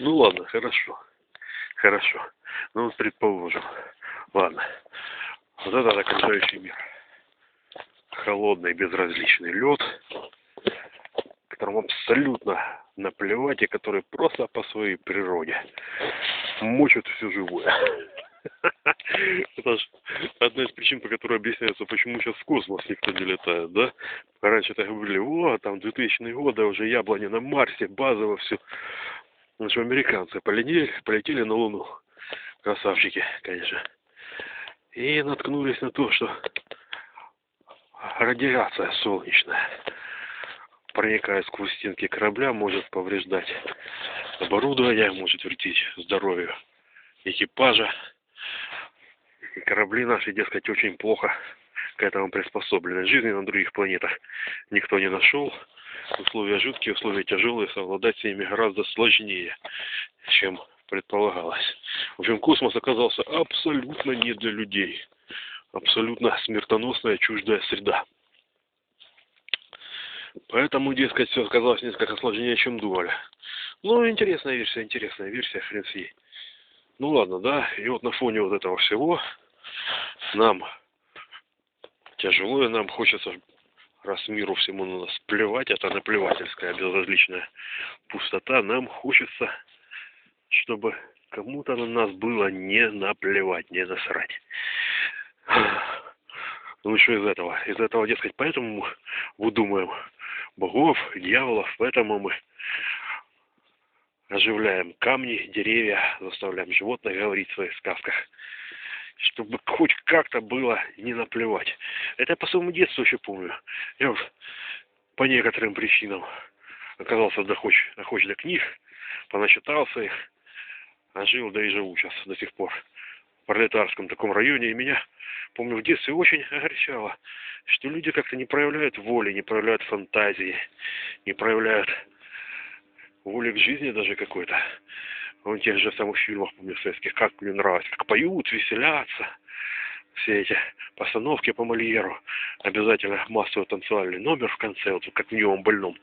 Ну ладно, хорошо. Хорошо. Ну, предположим. Ладно. Вот это окружающий мир. Холодный, безразличный лед, которому абсолютно наплевать и который просто по своей природе мочат все живое. Это же одна из причин, по которой объясняется, почему сейчас в космос никто не летает, да? Раньше так говорили, о, там 2000 годы уже яблони на Марсе, базово все. Ну что, американцы полетели, полетели на Луну. Красавчики, конечно. И наткнулись на то, что радиация солнечная, проникая сквозь стенки корабля, может повреждать оборудование, может вредить здоровью экипажа. И корабли наши, дескать, очень плохо к этому приспособлены. Жизни на других планетах никто не нашел. Условия жуткие, условия тяжелые, совладать с ними гораздо сложнее, чем предполагалось. В общем, космос оказался абсолютно не для людей. Абсолютно смертоносная чуждая среда. Поэтому, дескать, все оказалось несколько сложнее, чем думали. Ну, интересная версия, интересная версия, хрен. Ну ладно, да, и вот на фоне вот этого всего нам тяжело, и нам хочется, раз миру всему на нас плевать, это наплевательская безразличная пустота, нам хочется, чтобы кому-то на нас было не наплевать, не насрать. Ну что из этого? Из этого, дескать, поэтому мы выдумаем богов, дьяволов, поэтому мы оживляем камни, деревья, заставляем животных говорить в своих сказках, чтобы хоть как-то было не наплевать. Это я по своему детству еще помню. Я вот по некоторым причинам оказался дохоч, дохоч до книг, поначитался их, а жил, да и живу сейчас до сих пор в пролетарском таком районе, и меня, помню, в детстве очень огорчало, что люди как-то не проявляют воли, не проявляют фантазии, не проявляют воли к жизни даже какой-то. В тех же самых фильмах, помню, советских, как мне нравится, как поют, веселятся. Все эти постановки по Мольеру. Обязательно массовый танцевальный номер в конце, вот как в нем больном.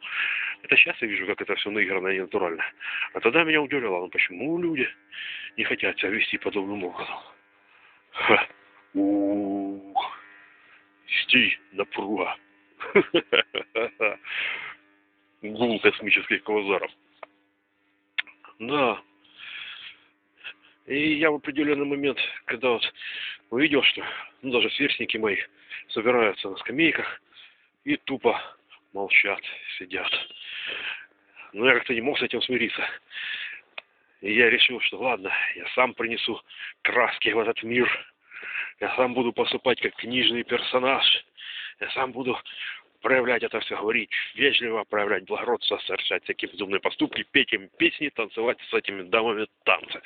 Это сейчас я вижу, как это все наиграно и натурально. А тогда меня удивляло, ну почему люди не хотят себя вести подобным образом. Ха. Ух. Стий, напруга. Гул космических квазаров. Да. И я в определенный момент, когда вот увидел, что ну, даже сверстники мои собираются на скамейках и тупо молчат, сидят. Но я как-то не мог с этим смириться. И я решил, что ладно, я сам принесу краски в этот мир. Я сам буду поступать как книжный персонаж. Я сам буду проявлять это все, говорить вежливо, проявлять благородство, совершать всякие безумные поступки, петь им песни, танцевать с этими дамами танцы.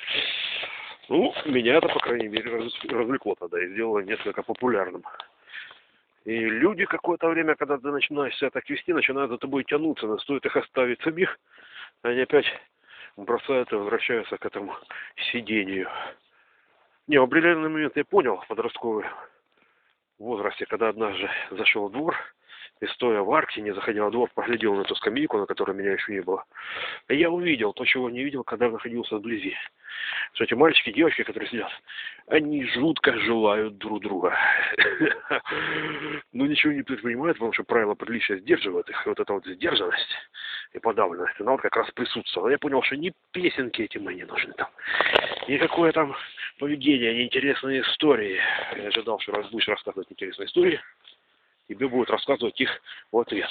Ну, меня это, по крайней мере, развлекло тогда и сделало несколько популярным. И люди какое-то время, когда ты начинаешь себя так вести, начинают за тобой тянуться, но стоит их оставить самих, они опять бросают и возвращаются к этому сидению. Не, в определенный момент я понял в подростковый возрасте, когда однажды зашел в двор, и стоя в арке, не заходя во двор, поглядел на эту скамейку, на которой меня еще не было. И я увидел то, чего не видел, когда находился вблизи. Что эти мальчики, девочки, которые сидят, они жутко желают друг друга. Но ничего не предпринимают, потому что правила приличия сдерживают их. Вот эта вот сдержанность и подавленность, она вот как раз присутствовала. Я понял, что ни песенки этим мне не нужны там, никакое там поведение, ни интересные истории. Я ожидал, что раз будешь рассказывать интересные истории, тебе будут рассказывать их в ответ.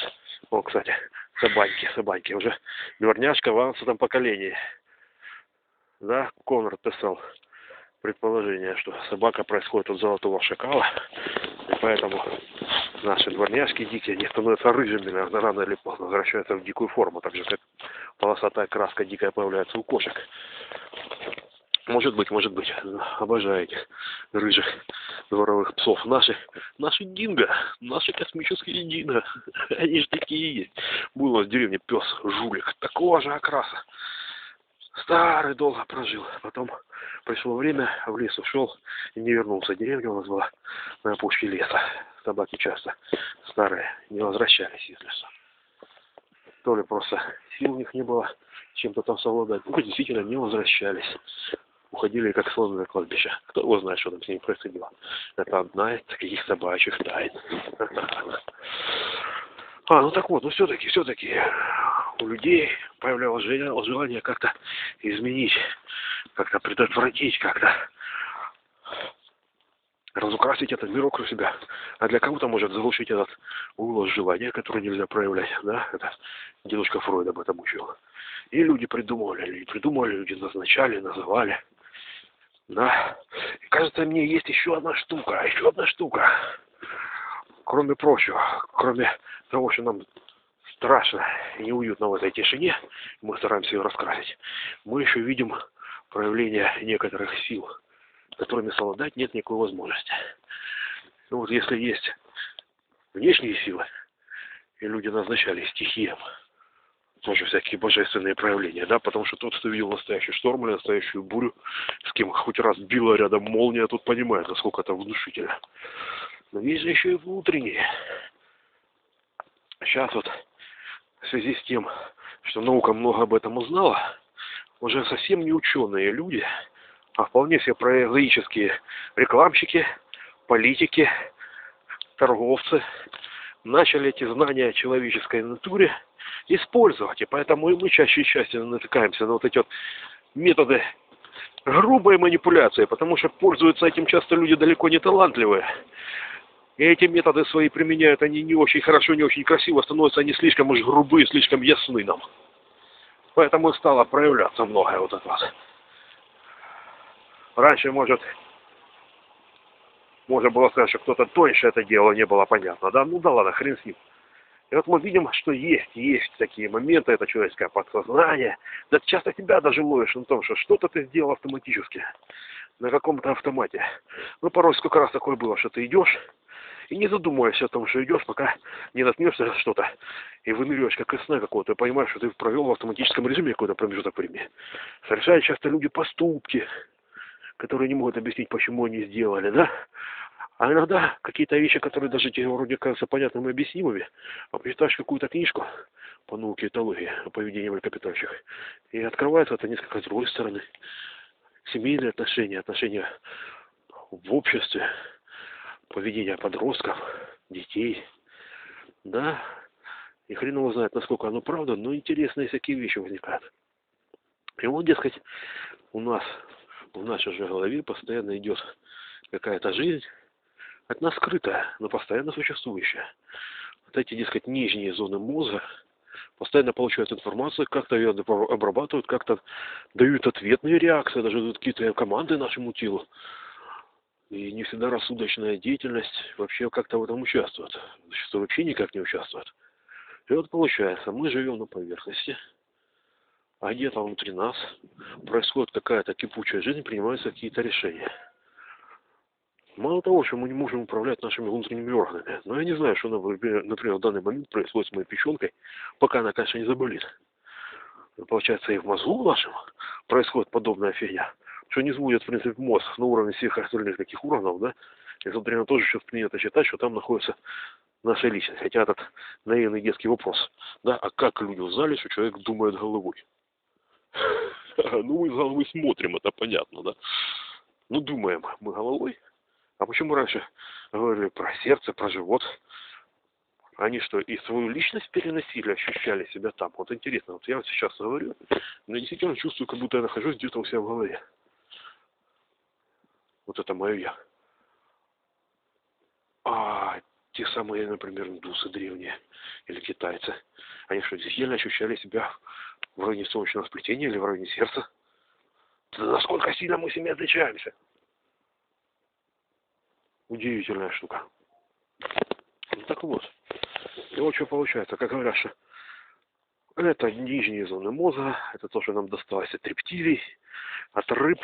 О, кстати, собаки, собаки. Уже дворняжка в авансовом поколении. Да, Конрад писал предположение, что собака происходит от золотого шакала, и поэтому наши дворняжки дикие, они становятся рыжими, наверное, рано или поздно возвращаются в дикую форму, так же, как полосатая краска дикая появляется у кошек. Может быть, может быть. Обожаю этих рыжих дворовых псов. Наши, наши динго, наши космические динго. Они же такие есть. Был у нас в деревне пес, жулик, такого же окраса. Старый долго прожил. Потом пришло время, в лес ушел и не вернулся. Деревня у нас была на опушке леса. Собаки часто старые не возвращались из леса. то ли просто сил у них не было чем-то там совладать. Ну, действительно не возвращались. Уходили как слоны кладбище. Кто его знает, что там с ними происходило. Это одна из таких собачьих тайн. А, ну так вот, ну все-таки, все-таки у людей появлялось желание как-то изменить, как-то предотвратить, как-то разукрасить этот мир вокруг себя. А для кого-то может заглушить этот голос желания, который нельзя проявлять. Да? Это дедушка Фройд об этом учил. И люди придумывали, люди придумывали, люди назначали, называли. Да. И кажется, мне есть еще одна штука, еще одна штука. Кроме прочего, кроме того, что нам страшно и неуютно в этой тишине, мы стараемся ее раскрасить, мы еще видим проявление некоторых сил, которыми совладать нет никакой возможности. Ну вот если есть внешние силы, и люди назначали стихиям, тоже всякие божественные проявления, да, потому что тот, кто видел настоящий шторм или настоящую бурю, с кем хоть раз била рядом молния, тот понимает, насколько это внушительно. Но есть же еще и внутренние. Сейчас вот в связи с тем, что наука много об этом узнала, уже совсем не ученые люди, а вполне себе прозаические рекламщики, политики, торговцы начали эти знания о человеческой натуре использовать. И поэтому мы чаще и чаще натыкаемся на вот эти вот методы грубой манипуляции, потому что пользуются этим часто люди далеко не талантливые. И эти методы свои применяют, они не очень хорошо, не очень красиво, становятся они слишком уж грубые, слишком ясны нам. Поэтому стало проявляться многое вот от вас. Раньше, может, можно было сказать, что кто-то тоньше это делал, не было понятно, да? Ну да ладно, хрен с ним. И вот мы видим, что есть, есть такие моменты, это человеческое подсознание. Да часто тебя даже ловишь на том, что что-то ты сделал автоматически, на каком-то автомате. Ну, порой сколько раз такое было, что ты идешь, и не задумывайся о том, что идешь, пока не наткнешься что-то и выныриваешь как из сна какого-то, и понимаешь, что ты провел в автоматическом режиме какой-то промежуток времени. Совершают часто люди поступки, которые не могут объяснить, почему они сделали, да? А иногда какие-то вещи, которые даже тебе вроде кажутся понятными и объяснимыми, а почитаешь какую-то книжку по науке этологии о поведении млекопитающих, и открывается это несколько с другой стороны. Семейные отношения, отношения в обществе, поведение подростков, детей, да, и хрен его знает, насколько оно правда, но интересные всякие вещи возникают. И вот, дескать, у нас в нашей же голове постоянно идет какая-то жизнь, от нас скрытая, но постоянно существующая. Вот эти, дескать, нижние зоны мозга постоянно получают информацию, как-то ее обрабатывают, как-то дают ответные реакции, даже дают какие-то команды нашему телу. И не всегда рассудочная деятельность вообще как-то в этом участвует. Зачастую вообще никак не участвует. И вот получается, мы живем на поверхности, а где-то внутри нас происходит какая-то кипучая жизнь, принимаются какие-то решения. Мало того, что мы не можем управлять нашими внутренними органами, но я не знаю, что, например, в данный момент происходит с моей печенкой, пока она, конечно, не заболит. Получается, и в мозгу нашем происходит подобная фигня, что не зводит, в принципе, мозг на уровне всех остальных таких уровней, да, и, собственно, тоже сейчас принято считать, что там находится наша личность. Хотя этот наивный детский вопрос, да, а как люди узнали, что человек думает головой? Ну, мы с головы смотрим, это понятно, да. Ну, думаем мы головой, а почему раньше говорили про сердце, про живот? Они что, и свою личность переносили, ощущали себя там? Вот интересно, вот я вот сейчас говорю, но действительно чувствую, как будто я нахожусь где-то у себя в голове. Вот это мое я. А те самые, например, индусы древние или китайцы, они что, действительно ощущали себя в районе солнечного сплетения или в районе сердца? Насколько сильно мы с ними отличаемся? удивительная штука. Ну, так вот. И вот что получается, как говорят, что это нижние зоны мозга, это то, что нам досталось от рептилий, от рыб.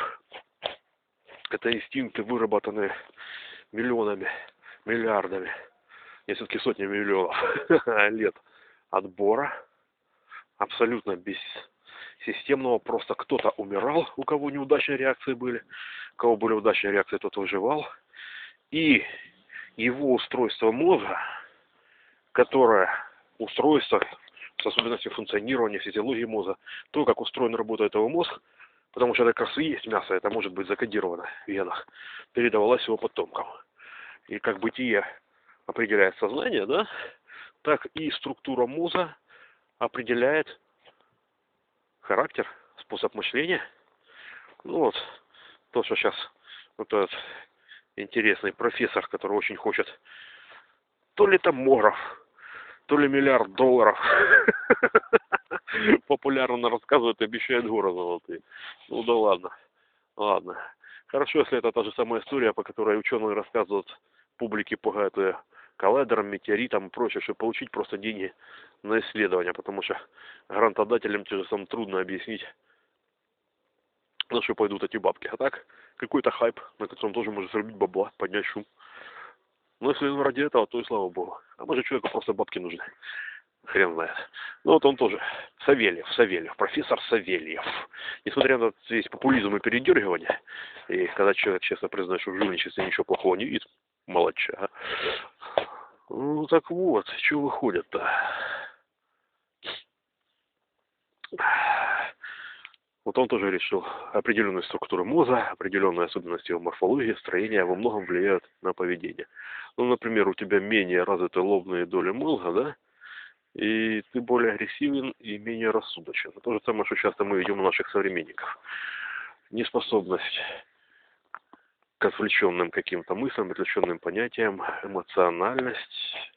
Это инстинкты, выработанные миллионами, миллиардами, несколько сотнями миллионов лет отбора, абсолютно без системного, просто кто-то умирал, у кого неудачные реакции были, у кого были удачные реакции, тот выживал – и его устройство мозга, которое устройство с особенностями функционирования, физиологии мозга, то, как устроен работает его мозг, потому что это как есть мясо, это может быть закодировано в венах, передавалось его потомкам. И как бытие определяет сознание, да, так и структура мозга определяет характер, способ мышления. Ну вот, то, что сейчас вот этот интересный профессор, который очень хочет то ли томограф, то ли миллиард долларов. Популярно рассказывает обещает горы золотые. Ну да ладно. Ладно. Хорошо, если это та же самая история, по которой ученые рассказывают публике пугают ее коллайдером, метеоритом и прочее, чтобы получить просто деньги на исследования, потому что грантодателям те же самым трудно объяснить, на что пойдут эти бабки. А так, какой-то хайп, на котором тоже можно заработать бабла, поднять шум. Но если он ради этого, то и слава богу. А может человеку просто бабки нужны. Хрен знает. Ну вот он тоже. Савельев, Савельев, профессор Савельев. Несмотря на весь популизм и передергивание, и когда человек честно признает, что в жульничестве ничего плохого не видит, молодча. Ну так вот, что выходит-то? Вот он тоже решил, определенные структуры мозга, определенные особенности его морфологии, строения во многом влияют на поведение. Ну, например, у тебя менее развиты лобные доли мозга, да, и ты более агрессивен и менее рассудочен. То же самое, что часто мы видим у наших современников. Неспособность к отвлеченным каким-то мыслям, отвлеченным понятиям, эмоциональность,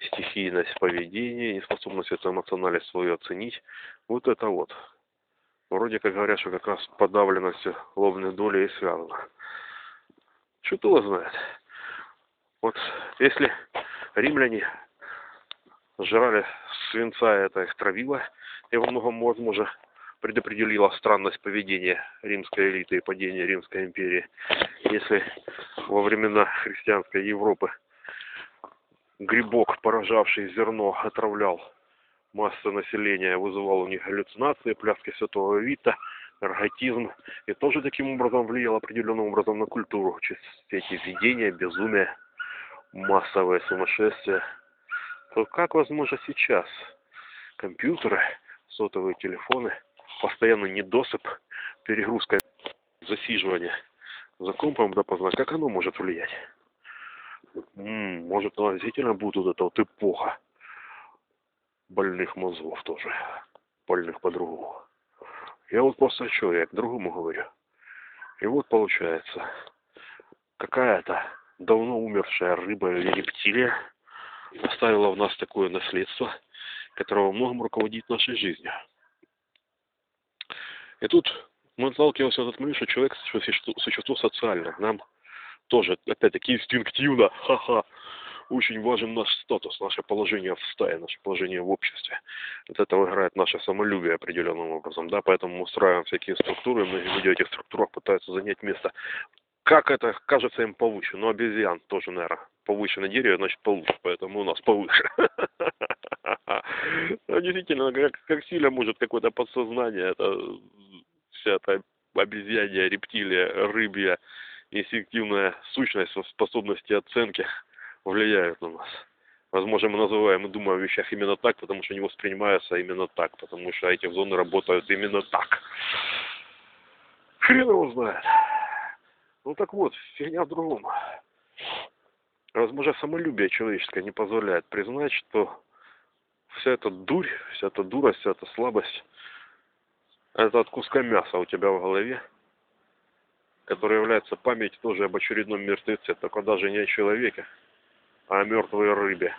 стихийность поведения, неспособность эту эмоциональность свою оценить. Вот это вот Вроде как говорят, что как раз подавленностью лобной доли и связано. Что его знает. Вот если римляне жрали свинца, это их травило, и во многом, возможно, предопределила странность поведения римской элиты и падения Римской империи. Если во времена христианской Европы грибок, поражавший зерно, отравлял масса населения вызывал у них галлюцинации, пляски святого Вита, эрготизм, и тоже таким образом влиял определенным образом на культуру, через эти видения, безумие, массовое сумасшествие, то как возможно сейчас? Компьютеры, сотовые телефоны, постоянный недосып, перегрузка, засиживание. За компом допоздна, как оно может влиять? Может, оно действительно будет вот эта вот эпоха, больных мозгов тоже, больных по-другому. Я вот просто что, я к другому говорю. И вот получается, какая-то давно умершая рыба или рептилия оставила в нас такое наследство, которое во многом руководит нашей жизнью. И тут мы сталкиваемся с этот момент, что человек существо социальное. Нам тоже, опять-таки, инстинктивно, ха-ха, очень важен наш статус, наше положение в стае, наше положение в обществе. От этого играет наше самолюбие определенным образом, да, поэтому мы устраиваем всякие структуры, многие люди в этих структурах пытаются занять место. Как это кажется им повыше? Ну, обезьян тоже, наверное, повыше на дереве, значит, повыше, поэтому у нас повыше. Ну, действительно, как сильно может какое-то подсознание, это вся эта обезьянья, рептилия, рыбья, инстинктивная сущность способности оценки влияют на нас. Возможно, мы называем и думаем о вещах именно так, потому что они воспринимаются именно так, потому что эти зоны работают именно так. Хрен его знает. Ну так вот, фигня в другом. Возможно, самолюбие человеческое не позволяет признать, что вся эта дурь, вся эта дурость, вся эта слабость, это от куска мяса у тебя в голове, который является память тоже об очередном мертвеце, только даже не о человеке, о мертвой рыбе.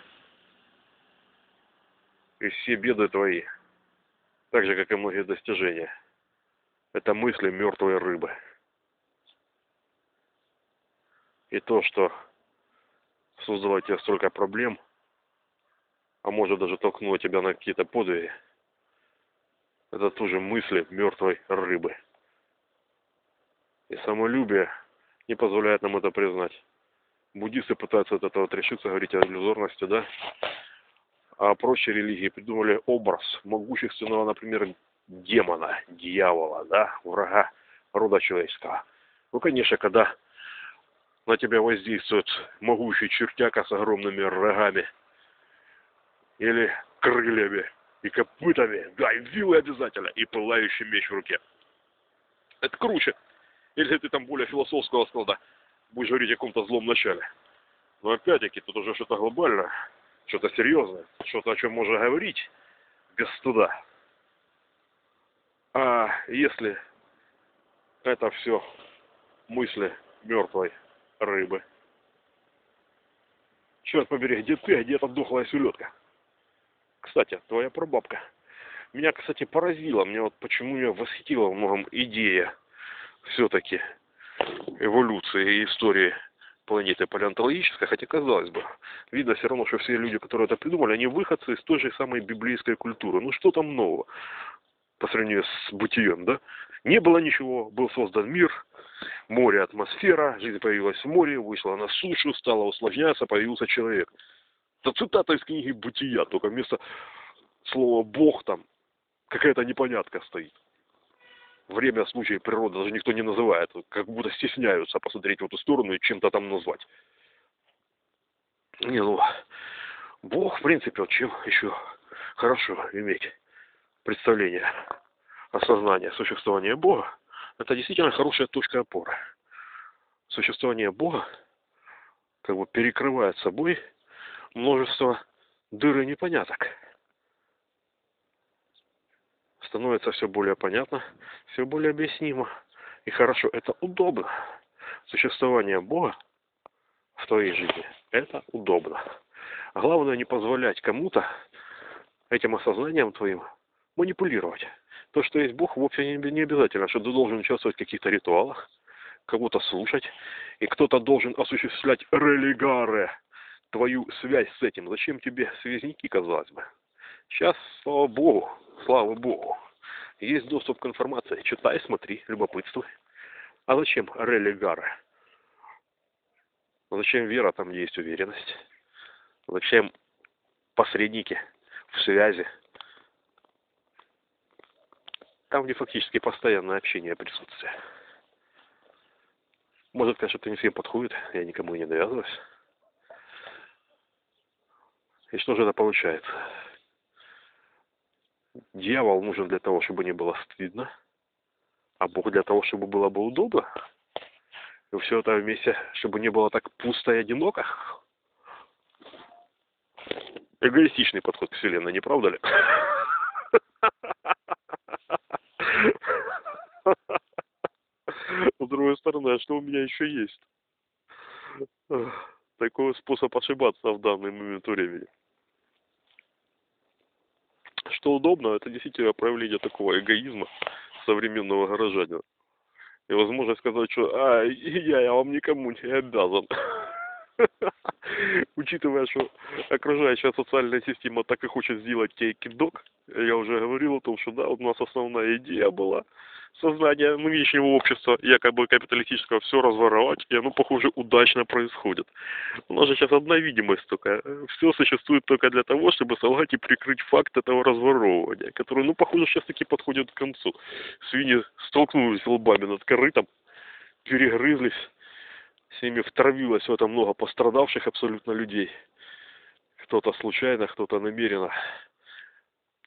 И все беды твои, так же, как и многие достижения, это мысли мертвой рыбы. И то, что создало тебе столько проблем, а может даже толкнуло тебя на какие-то подвиги, это тоже мысли мертвой рыбы. И самолюбие не позволяет нам это признать буддисты пытаются от этого отрешиться, говорить о иллюзорности, да, а прочие религии придумали образ могущественного, например, демона, дьявола, да, врага рода человеческого. Ну, конечно, когда на тебя воздействует могучий чертяка с огромными рогами или крыльями, и копытами, да, и вилы обязательно, и пылающий меч в руке. Это круче. Или ты там более философского склада будешь говорить о каком-то злом начале. Но опять-таки, тут уже что-то глобальное, что-то серьезное, что-то, о чем можно говорить без стыда. А если это все мысли мертвой рыбы? Черт побери, где ты, а где эта дохлая селедка? Кстати, твоя прабабка. Меня, кстати, поразило, мне вот почему меня восхитила многом идея все-таки эволюции и истории планеты палеонтологической, хотя казалось бы, видно все равно, что все люди, которые это придумали, они выходцы из той же самой библейской культуры. Ну что там нового по сравнению с бытием, да? Не было ничего, был создан мир, море, атмосфера, жизнь появилась в море, вышла на сушу, стала усложняться, появился человек. Это цитата из книги «Бытия», только вместо слова «бог» там какая-то непонятка стоит время, случай, природа даже никто не называет. Как будто стесняются посмотреть в эту сторону и чем-то там назвать. Не, ну, Бог, в принципе, вот чем еще хорошо иметь представление, осознание существования Бога, это действительно хорошая точка опоры. Существование Бога как бы перекрывает собой множество дыр и непоняток становится все более понятно, все более объяснимо. И хорошо, это удобно. Существование Бога в твоей жизни – это удобно. главное не позволять кому-то этим осознанием твоим манипулировать. То, что есть Бог, вовсе не обязательно, что ты должен участвовать в каких-то ритуалах, кого-то слушать, и кто-то должен осуществлять религаре, твою связь с этим. Зачем тебе связники, казалось бы? Сейчас, слава Богу, слава Богу, есть доступ к информации. Читай, смотри, любопытствуй. А зачем религары? Зачем вера там, есть уверенность? Зачем посредники в связи? Там, где фактически постоянное общение присутствие. Может, конечно, это не всем подходит, я никому не навязываюсь. И что же это получается? Дьявол нужен для того, чтобы не было стыдно, а Бог для того, чтобы было бы удобно. И все это вместе, чтобы не было так пусто и одиноко. Эгоистичный подход к Вселенной, не правда ли? С другой стороны, а что у меня еще есть? Такой способ ошибаться в данный момент времени что удобно, это действительно проявление такого эгоизма современного горожанина. И возможность сказать, что а, я, я вам никому не обязан. Учитывая, что окружающая социальная система так и хочет сделать кейки-док, я уже говорил о том, что да, у нас основная идея была сознание нынешнего общества, якобы капиталистического, все разворовать, и оно, похоже, удачно происходит. У нас же сейчас одна видимость только. Все существует только для того, чтобы солгать и прикрыть факт этого разворовывания, который, ну, похоже, сейчас таки подходит к концу. Свиньи столкнулись лбами над корытом, перегрызлись, с ними втравилось в это много пострадавших абсолютно людей. Кто-то случайно, кто-то намеренно.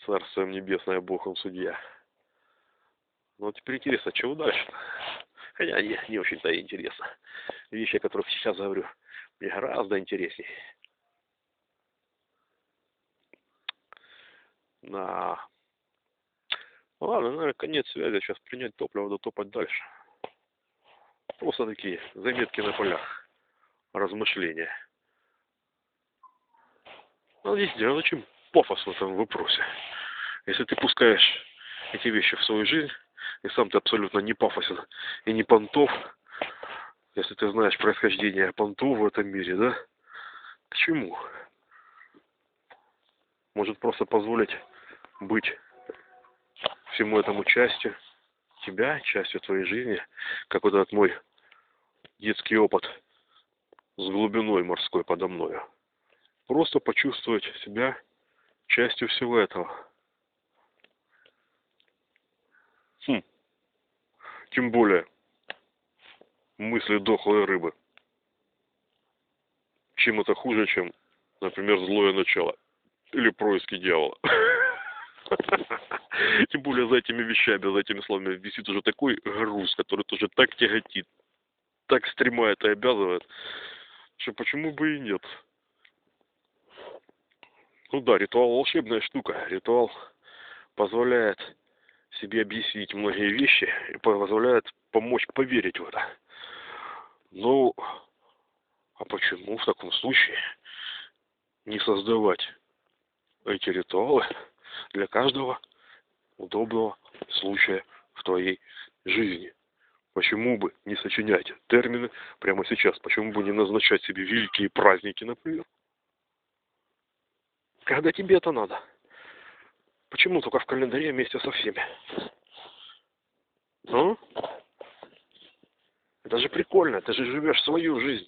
Царство небесное, Бог он судья. Ну, теперь интересно, чего дальше? Хотя не, не очень-то интересно. Вещи, о которых сейчас говорю, мне гораздо интереснее. На. Ну, ладно, наверное, конец связи. Сейчас принять топливо, да топать дальше. Просто такие заметки на полях. Размышления. Ну, действительно, зачем пафос в этом вопросе? Если ты пускаешь эти вещи в свою жизнь, и сам ты абсолютно не пафосен и не понтов, если ты знаешь происхождение понтов в этом мире, да? К чему? Может просто позволить быть всему этому частью тебя, частью твоей жизни, как вот этот мой детский опыт с глубиной морской подо мною. Просто почувствовать себя частью всего этого. Тем более мысли дохлой рыбы. Чем это хуже, чем, например, злое начало или происки дьявола. Тем более за этими вещами, за этими словами висит уже такой груз, который тоже так тяготит, так стремает и обязывает, что почему бы и нет. Ну да, ритуал волшебная штука. Ритуал позволяет себе объяснить многие вещи и позволяет помочь поверить в это. Ну, а почему в таком случае не создавать эти ритуалы для каждого удобного случая в твоей жизни? Почему бы не сочинять термины прямо сейчас? Почему бы не назначать себе великие праздники, например? Когда тебе это надо? Почему только в календаре вместе со всеми? Ну? Это же прикольно, ты же живешь свою жизнь.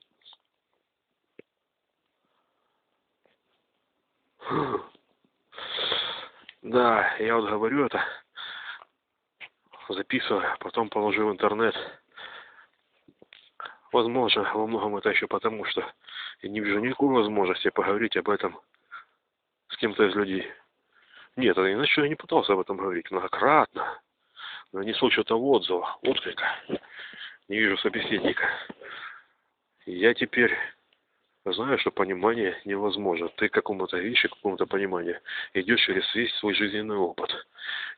Да, я вот говорю это, записываю, а потом положу в интернет. Возможно, во многом это еще потому, что я не вижу никакой возможности поговорить об этом с кем-то из людей. Нет, иначе я не пытался об этом говорить многократно. Но не слышу того отзыва, отклика. Не вижу собеседника. я теперь знаю, что понимание невозможно. Ты к какому-то вещи, к какому-то пониманию идешь через весь свой жизненный опыт.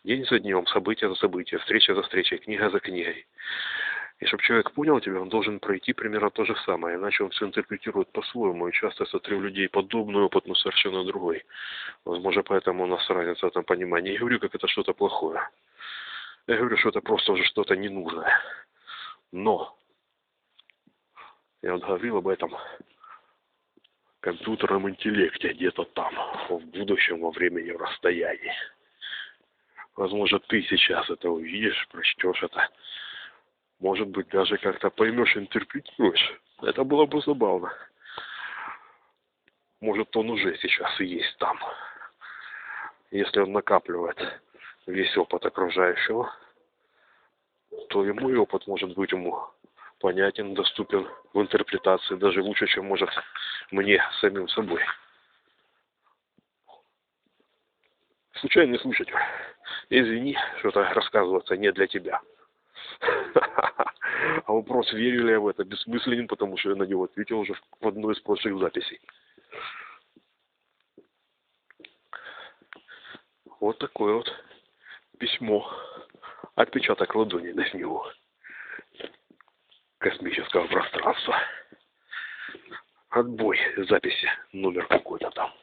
День за днем, событие за событием, встреча за встречей, книга за книгой. И чтобы человек понял тебя, он должен пройти примерно то же самое, иначе он все интерпретирует по-своему. И часто смотрю у людей подобный опыт, но совершенно другой. Возможно, поэтому у нас разница в этом понимании. Я говорю, как это что-то плохое. Я говорю, что это просто уже что-то ненужное. Но я вот говорил об этом компьютерном интеллекте где-то там, в будущем, во времени, в расстоянии. Возможно, ты сейчас это увидишь, прочтешь это может быть, даже как-то поймешь, интерпретируешь. Это было бы забавно. Может, он уже сейчас и есть там. Если он накапливает весь опыт окружающего, то ему и опыт может быть ему понятен, доступен в интерпретации даже лучше, чем может мне самим собой. Случайный случай. Извини, что-то рассказываться не для тебя. А вопрос, верю ли я в это, бессмысленен, потому что я на него ответил уже в одной из прошлых записей. Вот такое вот письмо. Отпечаток ладони на него. Космического пространства. Отбой записи. Номер какой-то там.